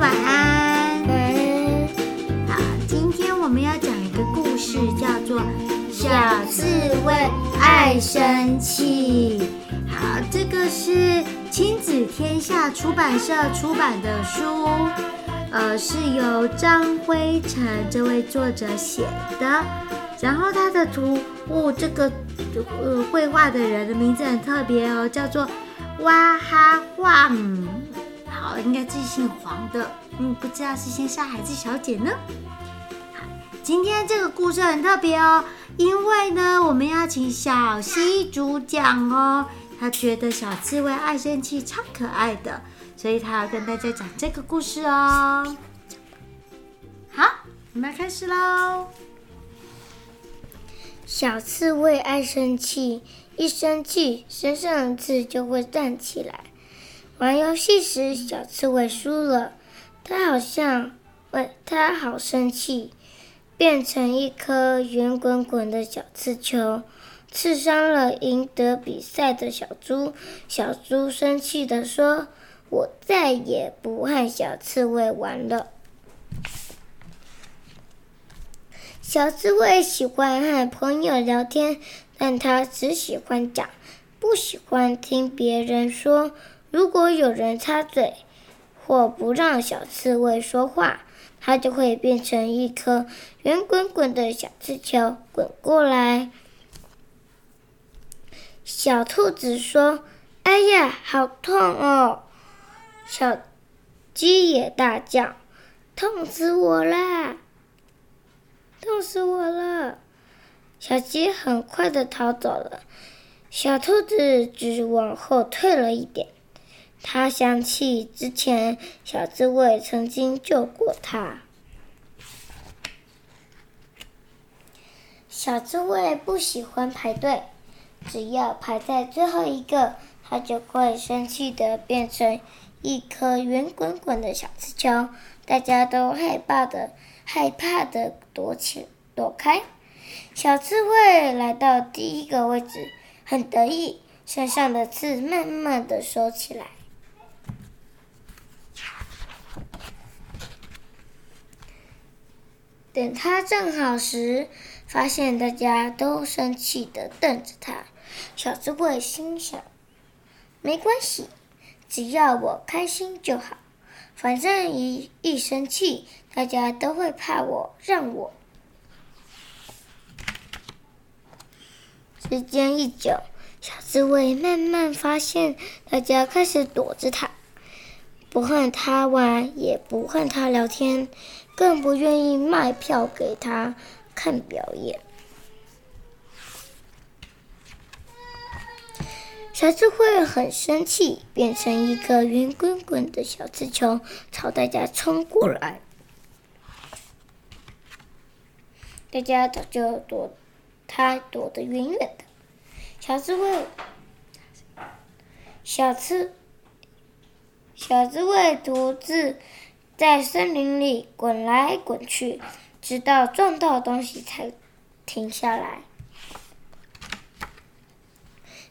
晚安。晚安。好，今天我们要讲一个故事，叫做《小刺猬爱生气》。好，这个是亲子天下出版社出版的书，呃，是由张辉成这位作者写的。然后他的图哦，这个呃绘画的人的名字很特别哦，叫做哇哈黄。好，应该是姓黄的，嗯，不知道是先生还是小姐呢？今天这个故事很特别哦，因为呢，我们要请小希主讲哦，他觉得小刺猬爱生气超可爱的，所以他要跟大家讲这个故事哦。好，我们要开始喽。小刺猬爱生气，一生气，身上的刺就会站起来。玩游戏时，小刺猬输了，它好像，喂，它好生气，变成一颗圆滚滚的小刺球，刺伤了赢得比赛的小猪。小猪生气地说：“我再也不和小刺猬玩了。”小刺猬喜欢和朋友聊天，但他只喜欢讲，不喜欢听别人说。如果有人插嘴，或不让小刺猬说话，它就会变成一颗圆滚滚的小刺球，滚过来。小兔子说：“哎呀，好痛哦！”小鸡也大叫：“痛死我啦！”痛死我了！小鸡很快的逃走了，小兔子只往后退了一点。他想起之前小刺猬曾经救过他。小刺猬不喜欢排队，只要排在最后一个，它就会生气的变成一颗圆滚滚的小刺球，大家都害怕的。害怕的躲起躲开，小刺猬来到第一个位置，很得意，身上的刺慢慢的收起来。等他站好时，发现大家都生气的瞪着他。小刺猬心想：没关系，只要我开心就好。反正一一生气，大家都会怕我，让我。时间一久，小刺猬慢慢发现，大家开始躲着他，不和他玩，也不和他聊天，更不愿意卖票给他看表演。小刺猬很生气，变成一个圆滚滚的小刺球，朝大家冲过来。大家早就躲，他躲得远远的。小刺猬，小刺，小刺猬独自在森林里滚来滚去，直到撞到东西才停下来。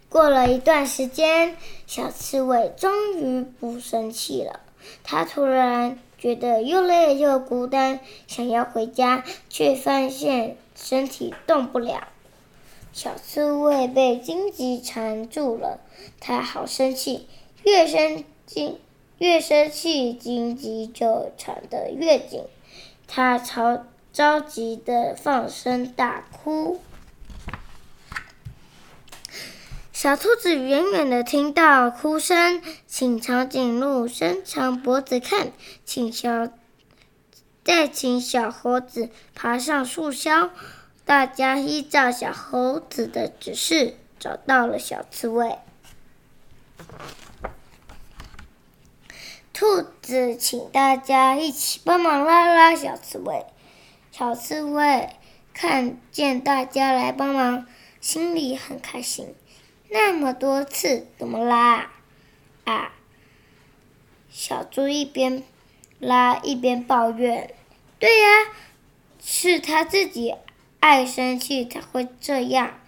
过了一段时间，小刺猬终于不生气了。它突然觉得又累又孤单，想要回家，却发现身体动不了。小刺猬被荆棘缠住了，它好生气，越生气越生气，荆棘就缠得越紧。它超着急地放声大哭。小兔子远远的听到哭声，请长颈鹿伸长脖子看，请小再请小猴子爬上树梢。大家依照小猴子的指示，找到了小刺猬。兔子请大家一起帮忙拉拉小刺猬。小刺猬看见大家来帮忙，心里很开心。那么多刺，怎么拉？啊！小猪一边拉一边抱怨：“对呀，是他自己爱生气才会这样。”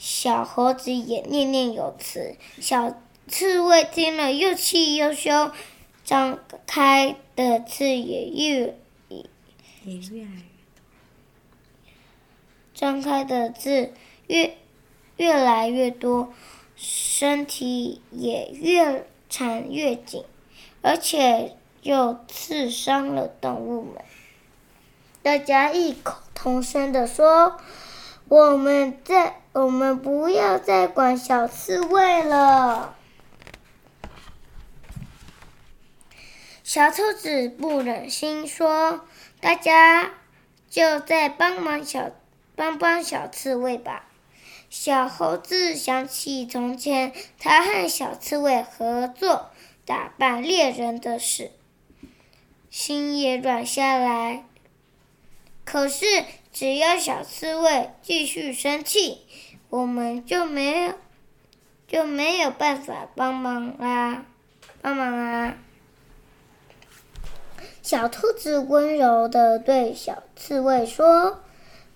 小猴子也念念有词。小刺猬听了又气又羞，张开的刺也越也越来越张开的刺越越来越多，身体也越缠越紧，而且又刺伤了动物们。大家异口同声地说：“我们在，我们不要再管小刺猬了。”小兔子不忍心说：“大家就再帮忙小帮帮小刺猬吧。”小猴子想起从前他和小刺猬合作打败猎人的事，心也软下来。可是，只要小刺猬继续生气，我们就没有就没有办法帮忙啦，帮忙啊！小兔子温柔地对小刺猬说：“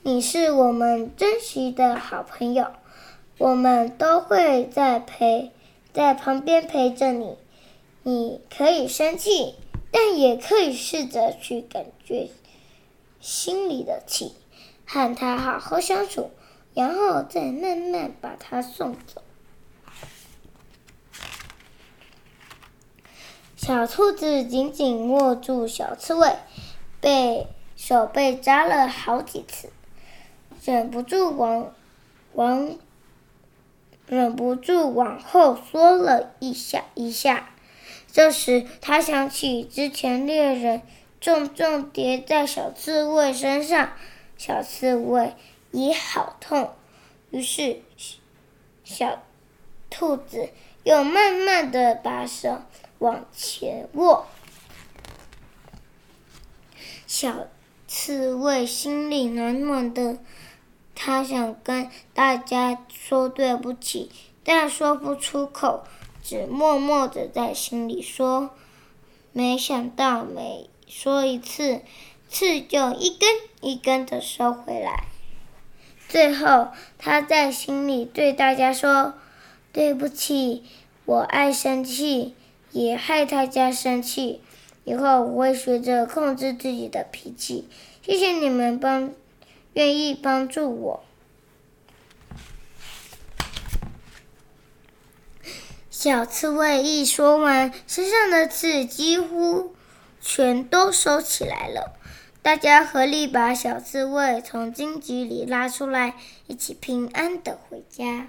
你是我们珍惜的好朋友，我们都会在陪在旁边陪着你。你可以生气，但也可以试着去感觉。”心里的气，和它好好相处，然后再慢慢把它送走。小兔子紧紧握住小刺猬，被手被扎了好几次，忍不住往往忍不住往后缩了一下一下。这时，他想起之前猎人。重重叠在小刺猬身上，小刺猬也好痛。于是，小兔子又慢慢的把手往前握。小刺猬心里暖暖的，他想跟大家说对不起，但说不出口，只默默的在心里说：“没想到每。”说一次，刺就一根一根的收回来。最后，他在心里对大家说：“对不起，我爱生气，也害大家生气。以后我会学着控制自己的脾气。谢谢你们帮，愿意帮助我。”小刺猬一说完，身上的刺几乎。全都收起来了，大家合力把小刺猬从荆棘里拉出来，一起平安的回家。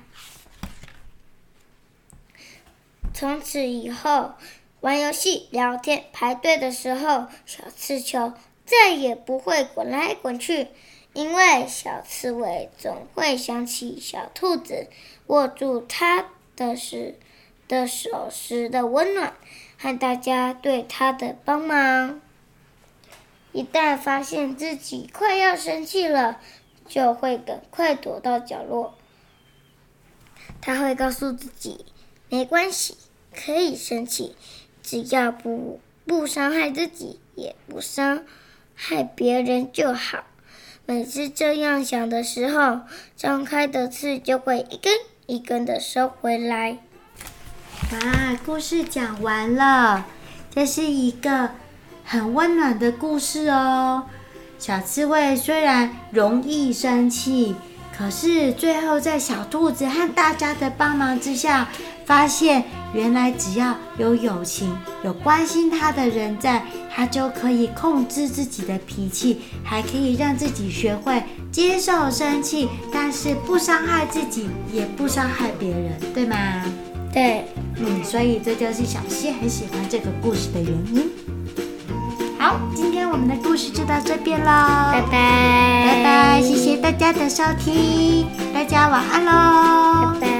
从此以后，玩游戏、聊天、排队的时候，小刺球再也不会滚来滚去，因为小刺猬总会想起小兔子握住它的时的手时的温暖。和大家对他的帮忙，一旦发现自己快要生气了，就会赶快躲到角落。他会告诉自己，没关系，可以生气，只要不不伤害自己，也不伤害别人就好。每次这样想的时候，张开的刺就会一根一根的收回来。啊，故事讲完了，这是一个很温暖的故事哦。小刺猬虽然容易生气，可是最后在小兔子和大家的帮忙之下，发现原来只要有友情、有关心他的人在，他就可以控制自己的脾气，还可以让自己学会接受生气，但是不伤害自己，也不伤害别人，对吗？对，嗯，所以这就是小希很喜欢这个故事的原因。好，今天我们的故事就到这边喽，拜拜，拜拜，谢谢大家的收听，大家晚安喽，拜拜。